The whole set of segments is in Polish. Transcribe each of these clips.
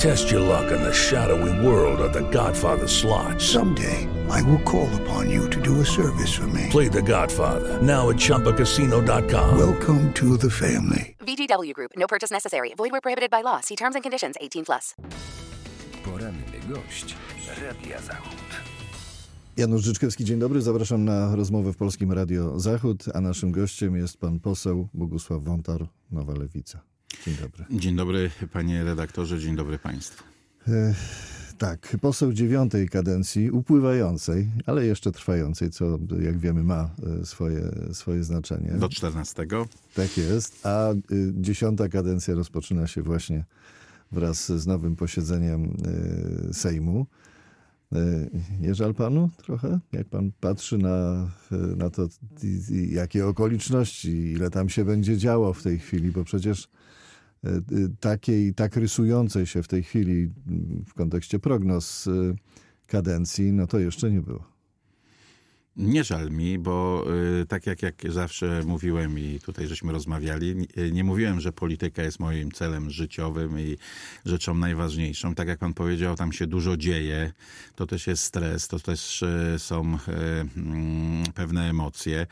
Test your luck in the shadowy world of The Godfather slot. Someday, I will call upon you to do a service for me. Play The Godfather now at ChumbaCasino.com. Welcome to the family. VGW Group. No purchase necessary. Void where prohibited by law. See terms and conditions. 18 plus. Poranny gość Radia Zachód. Janusz Życzkowski, dzień dobry. Zapraszam na rozmowę w Polskim Radio Zachód, a naszym gościem jest pan poseł Bogusław Wątar, Nowa Lewica. Dzień dobry. Dzień dobry panie redaktorze, dzień dobry państwu. E, tak, poseł dziewiątej kadencji, upływającej, ale jeszcze trwającej, co jak wiemy ma e, swoje, swoje znaczenie. Do 14. Tak jest, a y, dziesiąta kadencja rozpoczyna się właśnie wraz z nowym posiedzeniem Sejmu. Nie żal panu trochę? Jak pan patrzy na, na to, jakie okoliczności, ile tam się będzie działo w tej chwili, bo przecież takiej, tak rysującej się w tej chwili w kontekście prognoz y, kadencji, no to jeszcze nie było. Nie żal mi, bo y, tak jak, jak zawsze mówiłem i tutaj żeśmy rozmawiali, nie, nie mówiłem, że polityka jest moim celem życiowym i rzeczą najważniejszą. Tak jak pan powiedział, tam się dużo dzieje, to też jest stres, to też y, są y, mm, pewne emocje.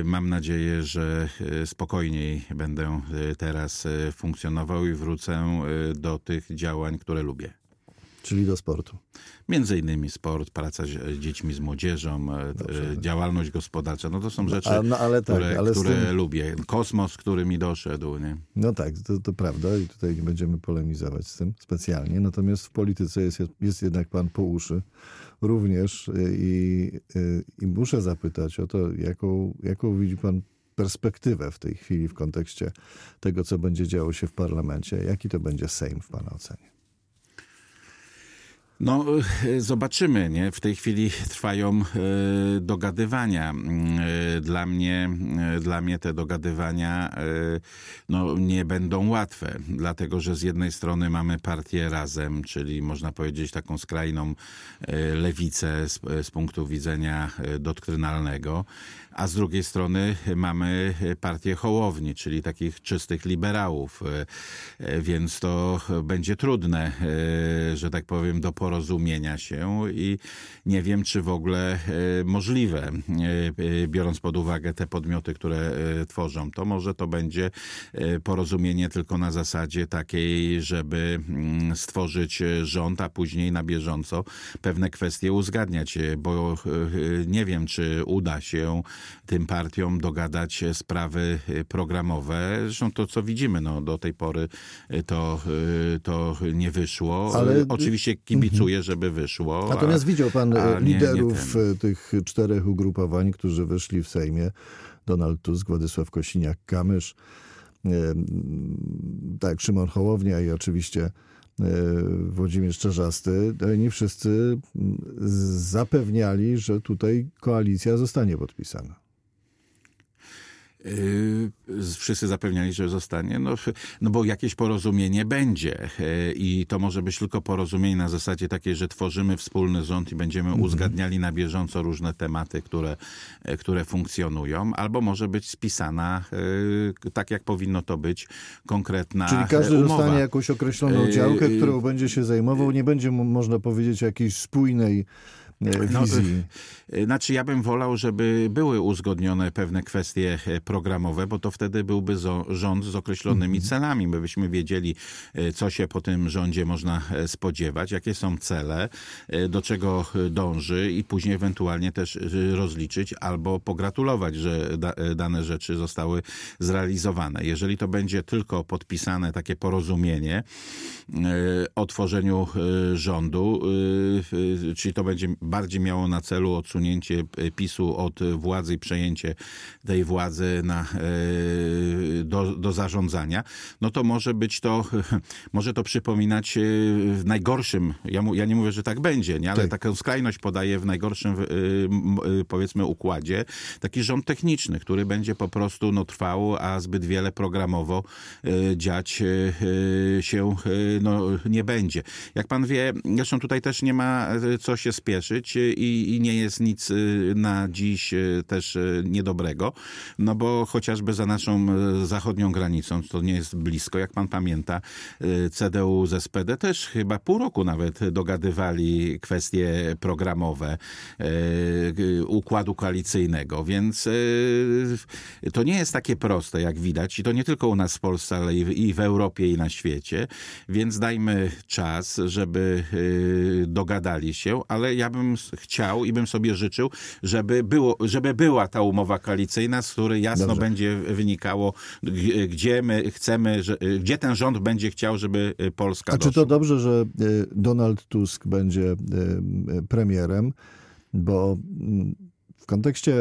Y, Mam nadzieję, że y, spokojniej będę y, teraz y, funkcjonował i wrócę y, do tych działań, które lubię. Czyli do sportu. Między innymi sport, praca z dziećmi, z młodzieżą, e, e, działalność gospodarcza. No to są rzeczy, a- no ale tak, które, ale które tym- lubię. Kosmos, który mi doszedł. Nie? No tak, to, to prawda i tutaj nie będziemy polemizować z tym specjalnie. Natomiast w polityce jest, jest jednak pan po uszy również i, i muszę zapytać o to, jaką, jaką widzi pan perspektywę w tej chwili w kontekście tego, co będzie działo się w parlamencie. Jaki to będzie Sejm w pana ocenie? No, e, zobaczymy. Nie? W tej chwili trwają e, dogadywania. Mm, e, Dla mnie, dla mnie te dogadywania no, nie będą łatwe, dlatego że z jednej strony mamy partię Razem, czyli można powiedzieć taką skrajną lewicę z, z punktu widzenia doktrynalnego, a z drugiej strony mamy partię Hołowni, czyli takich czystych liberałów, więc to będzie trudne, że tak powiem, do porozumienia się i nie wiem, czy w ogóle e, możliwe, e, e, biorąc pod uwagę te podmioty, które tworzą. To może to będzie porozumienie tylko na zasadzie takiej, żeby mm, stworzyć rząd, a później na bieżąco pewne kwestie uzgadniać, bo nie wiem, czy uda się tym partiom dogadać sprawy programowe. Zresztą to, co widzimy, no, do tej pory to, to nie wyszło. Ale-. Oczywiście kibicuję, żeby wyszło. Natomiast a- widział pan a e, nie- nie liderów ten. e, tych czterech ugrupowań, którzy wyszli w Sejmie. Donald Tusk, Władysław Kosiniak-Kamysz, e, tak, Szymon Hołownia i oczywiście e, Włodzimierz Czarzasty. Oni wszyscy m, zapewniali, że tutaj koalicja zostanie podpisana. Wszyscy zapewniali, że zostanie, no, no bo jakieś porozumienie będzie Yy, i to może być tylko porozumienie na zasadzie takiej, że tworzymy wspólny rząd i będziemy Mhm. uzgadniali na bieżąco różne tematy, które, e, które funkcjonują, albo może być spisana, yy, tak jak powinno to być, konkretna Czyli każdy e, umowa. dostanie jakąś określoną działkę, którą będzie się zajmował. Nie będzie można powiedzieć, jakiejś spójnej e, wizji. No, znaczy ja bym wolał, żeby były uzgodnione pewne kwestie e, programowe, bo to wtedy byłby rząd z określonymi Mhm. celami. My byśmy wiedzieli, e, co się po tym rządzie można e, spodziewać, jakie są cele, e, do czego e, dąży i później ewentualnie też e, rozliczyć albo pogratulować, że da, e, dane rzeczy zostały zrealizowane. Jeżeli to będzie tylko podpisane takie porozumienie e, o tworzeniu e, rządu, e, e, czyli to będzie bardziej miało na celu odsunięcie e, PiSu od władzy i przejęcie tej władzy na, e, do, do zarządzania, no to może być to, może to przypominać e, w najgorszym, ja, mu, ja nie mówię, że tak będzie, nie? ale Tak. taką skrajność podaje w najgorszym powiedzmy układzie, taki rząd techniczny, który będzie po prostu no, trwał, a zbyt wiele programowo dziać się no, nie będzie. Jak pan wie, zresztą tutaj też nie ma co się spieszyć i, i nie jest nic e, na dziś e, też e, niedobrego, no bo chociażby za naszą zachodnią granicą, to nie jest blisko, jak pan pamięta, CDU z SPD też chyba pół roku nawet dogadywali kwestie programowe układu koalicyjnego, więc to nie jest takie proste, jak widać i to nie tylko u nas w Polsce, ale i w, Europie i na świecie, więc dajmy czas, żeby dogadali się, ale ja bym s- chciał i bym sobie życzył, żeby, było, żeby była ta umowa koalicyjna, z której jasno Dobrze. będzie wynikało, gdzie my chcemy, że, gdzie ten rząd będzie chciał, żeby e, Polska A czy to doszła. dobrze, że y, Donald Tusk będzie y, y, premierem? Bo mm, w kontekście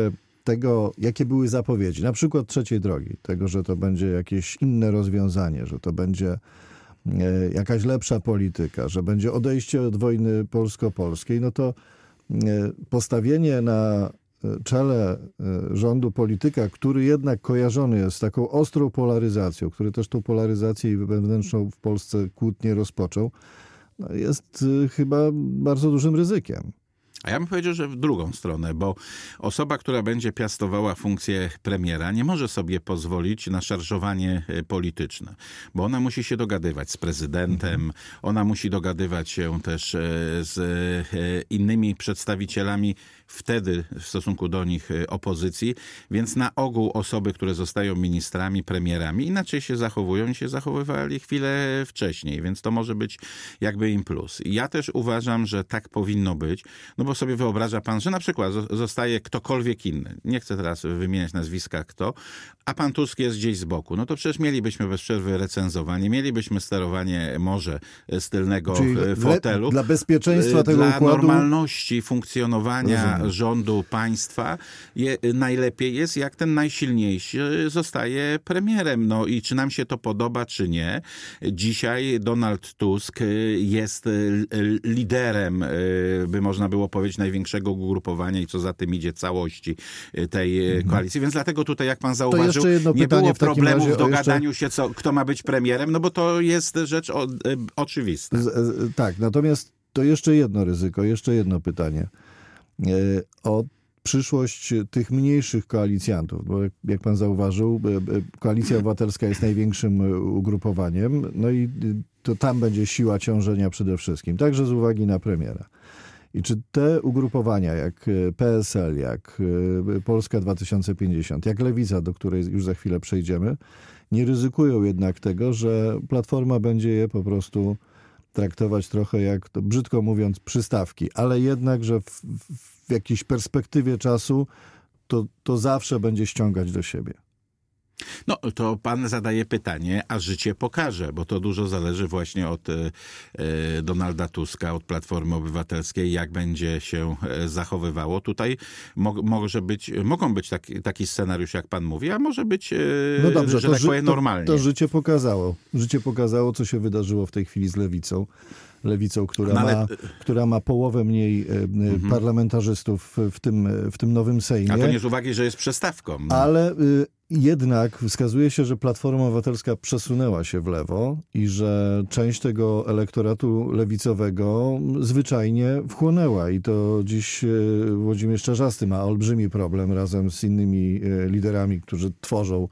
tego, jakie były zapowiedzi, na przykład trzeciej drogi, tego, że to będzie jakieś inne rozwiązanie, że to będzie y, jakaś lepsza polityka, że będzie odejście od wojny polsko-polskiej, no to y, postawienie na y, czele y, rządu polityka, który jednak kojarzony jest z taką ostrą polaryzacją, który też tą polaryzację wewnętrzną w Polsce kłótnie rozpoczął, no jest chyba bardzo dużym ryzykiem. A ja bym powiedział, że w drugą stronę, bo osoba, która będzie piastowała funkcję premiera, nie może sobie pozwolić na szarżowanie e, polityczne, bo ona musi się dogadywać z prezydentem, ona musi dogadywać się też e, z e, innymi przedstawicielami wtedy w stosunku do nich e, opozycji, więc na ogół osoby, które zostają ministrami, premierami, inaczej się zachowują niż się zachowywali chwilę wcześniej, więc to może być jakby im plus. Ja też uważam, że tak powinno być, no bo sobie wyobraża pan, że na przykład zo- zostaje ktokolwiek inny, nie chcę teraz wymieniać nazwiska kto, a pan Tusk jest gdzieś z boku, no to przecież mielibyśmy bez przerwy recenzowanie, mielibyśmy sterowanie może z tylnego Czyli e, fotelu. dla bezpieczeństwa E, tego dla układu- normalności funkcjonowania. Rządu państwa je, najlepiej jest, jak ten najsilniejszy zostaje premierem. No i czy nam się to podoba, czy nie. Dzisiaj Donald Tusk jest liderem, y, by można było powiedzieć, największego ugrupowania i co za tym idzie całości y, tej y, koalicji. Więc dlatego tutaj, jak pan zauważył, nie było w takim problemu razie w o jeszcze- dogadaniu się, co, kto ma być premierem, no bo to jest rzecz o, oczywista. Z, tak, natomiast to jeszcze jedno ryzyko, jeszcze jedno pytanie. E, O przyszłość tych mniejszych koalicjantów, bo jak, pan zauważył, e, e, Koalicja Obywatelska jest największym ugrupowaniem, no i to tam będzie siła ciążenia przede wszystkim, także z uwagi na premiera. I czy te ugrupowania, jak PSL, jak Polska 2050, jak Lewica, do której już za chwilę przejdziemy, nie ryzykują jednak tego, że Platforma będzie je po prostu traktować trochę jak, to brzydko mówiąc, przystawki, ale jednak, że w, w, w jakiejś perspektywie czasu to, to zawsze będzie ściągać do siebie. No, to pan zadaje pytanie, a życie pokaże, bo to dużo zależy właśnie od e, e, Donalda Tuska, od Platformy Obywatelskiej, jak będzie się e, zachowywało. Tutaj mo może być, mogą być taki, taki scenariusz, jak pan mówi, a może być, e, No dobrze, że to, tak powiem, to, normalnie. to życie pokazało. Życie pokazało, co się wydarzyło w tej chwili z Lewicą. Lewicą, która, No ale- ma, która ma połowę mniej e, parlamentarzystów w tym, w tym nowym Sejmie. a to nie z uwagi, że jest przestawką. No. Ale y, jednak wskazuje się, że Platforma Obywatelska przesunęła się w lewo i że część tego elektoratu lewicowego zwyczajnie wchłonęła. I to dziś y, Włodzimierz Czarzasty ma olbrzymi problem razem z innymi y, liderami, którzy tworzą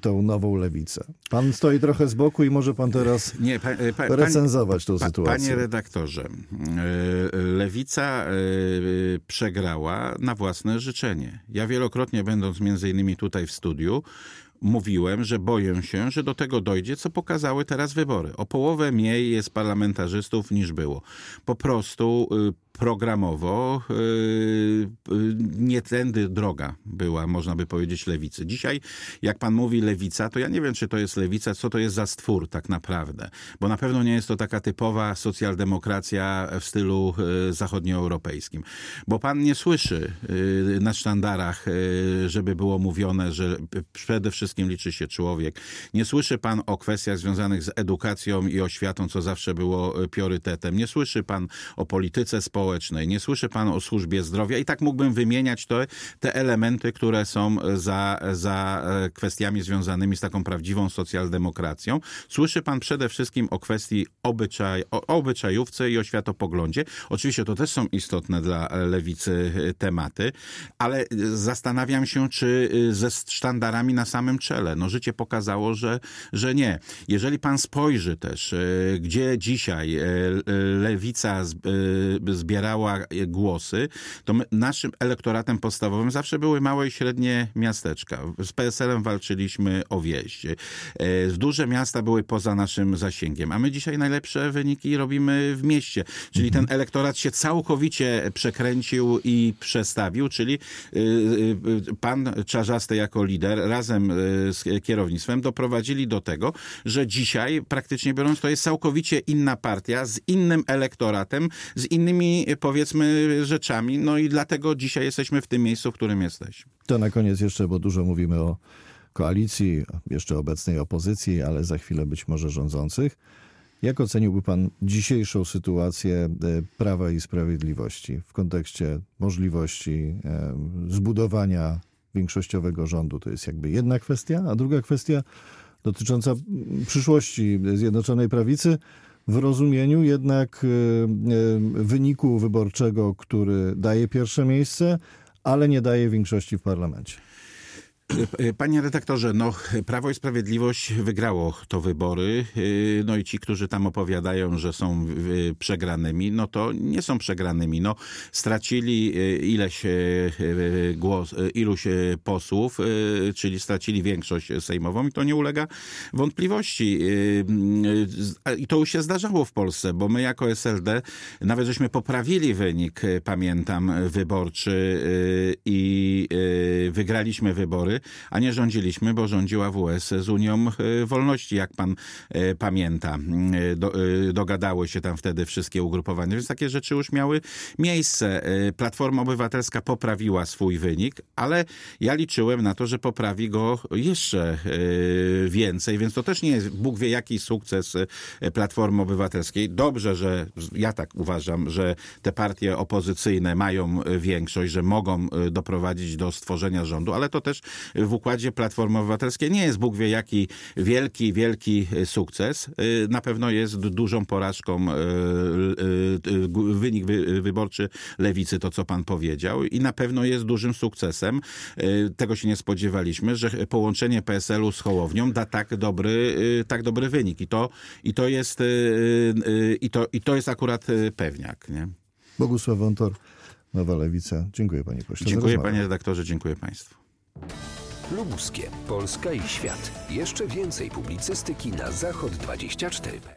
tą nową lewicę. Pan stoi trochę z boku i może pan teraz Nie, pa, e, pa, recenzować tą pa, sytuację. Panie redaktorze, e, lewica e, przegrała na własne życzenie. Ja wielokrotnie będąc między innymi tutaj w studiu, mówiłem, że boję się, że do tego dojdzie, co pokazały teraz wybory. O połowę mniej jest parlamentarzystów niż było. Po prostu y, programowo y, y, nie tędy droga była, można by powiedzieć, lewicy. Dzisiaj, jak pan mówi lewica, to ja nie wiem, czy to jest lewica, co to jest za stwór tak naprawdę. Bo na pewno nie jest to taka typowa socjaldemokracja w stylu zachodnioeuropejskim. Bo pan nie słyszy na sztandarach, żeby było mówione, że przede wszystkim liczy się człowiek. Nie słyszy pan o kwestiach związanych z edukacją i oświatą, co zawsze było priorytetem. Nie słyszy pan o polityce społecznej, społecznej, nie słyszy pan o służbie zdrowia i tak mógłbym wymieniać to, te elementy, które są za, za e, kwestiami związanymi z taką prawdziwą socjaldemokracją. Słyszy pan przede wszystkim o kwestii obyczaj, o, obyczajówce i o światopoglądzie. Oczywiście to też są istotne dla lewicy e, tematy, ale zastanawiam się, czy e, ze sztandarami na samym czele. No życie pokazało, że, że nie. Jeżeli pan spojrzy też, gdzie dzisiaj lewica zbiera zbierała głosy, to my, naszym elektoratem podstawowym zawsze były małe i średnie miasteczka. Z PSL-em walczyliśmy o wieść. E, duże miasta były poza naszym zasięgiem, a my dzisiaj najlepsze wyniki robimy w mieście. Czyli mhm. ten elektorat się całkowicie przekręcił i przestawił, czyli y, pan Czarzasty jako lider razem z kierownictwem doprowadzili do tego, że dzisiaj praktycznie biorąc to jest całkowicie inna partia z innym elektoratem, z innymi powiedzmy rzeczami. No i dlatego dzisiaj jesteśmy w tym miejscu, w którym jesteśmy. To na koniec jeszcze, bo dużo mówimy o koalicji, jeszcze obecnej opozycji, ale za chwilę być może rządzących. Jak oceniłby pan dzisiejszą sytuację e, Prawa i Sprawiedliwości w kontekście możliwości e, zbudowania większościowego rządu? To jest jakby jedna kwestia, a druga kwestia dotycząca przyszłości Zjednoczonej Prawicy w rozumieniu jednak e, e, wyniku wyborczego, który daje pierwsze miejsce, ale nie daje większości w parlamencie. Panie redaktorze, no Prawo i Sprawiedliwość wygrało to wybory, no i ci, którzy tam opowiadają, że są przegranymi, no to nie są przegranymi. No, stracili ileś głos, iluś posłów, czyli stracili większość sejmową i to nie ulega wątpliwości. I to już się zdarzało w Polsce, bo my jako SLD nawet żeśmy poprawili wynik, pamiętam, wyborczy i wygraliśmy wybory, a nie rządziliśmy, bo rządziła WS z Unią e, Wolności, jak pan e, pamięta. E, do, dogadały się tam wtedy wszystkie ugrupowania, więc takie rzeczy już miały miejsce. Platforma Obywatelska poprawiła swój wynik, ale ja liczyłem na to, że poprawi go jeszcze więcej, więc to też nie jest Bóg wie jaki sukces Platformy Obywatelskiej. Dobrze, że ja tak uważam, że te partie opozycyjne mają większość, że mogą doprowadzić do stworzenia rządu, ale to też w układzie Platformy Obywatelskiej nie jest Bóg wie jaki wielki, wielki sukces. Y, na pewno jest dużą porażką y, wynik wyborczy lewicy, to co pan powiedział i na pewno jest dużym sukcesem. Tego się nie spodziewaliśmy, że połączenie PSL-u z Hołownią da tak dobry, tak dobry wynik i to, i to jest i to, i to jest akurat pewniak. Nie? Bogusław Wątor, Nowa Lewica. Dziękuję panie pośle. Dziękuję panie redaktorze, dziękuję państwu. Lubuskie, Polska i świat. Jeszcze więcej publicystyki na Zachod 24.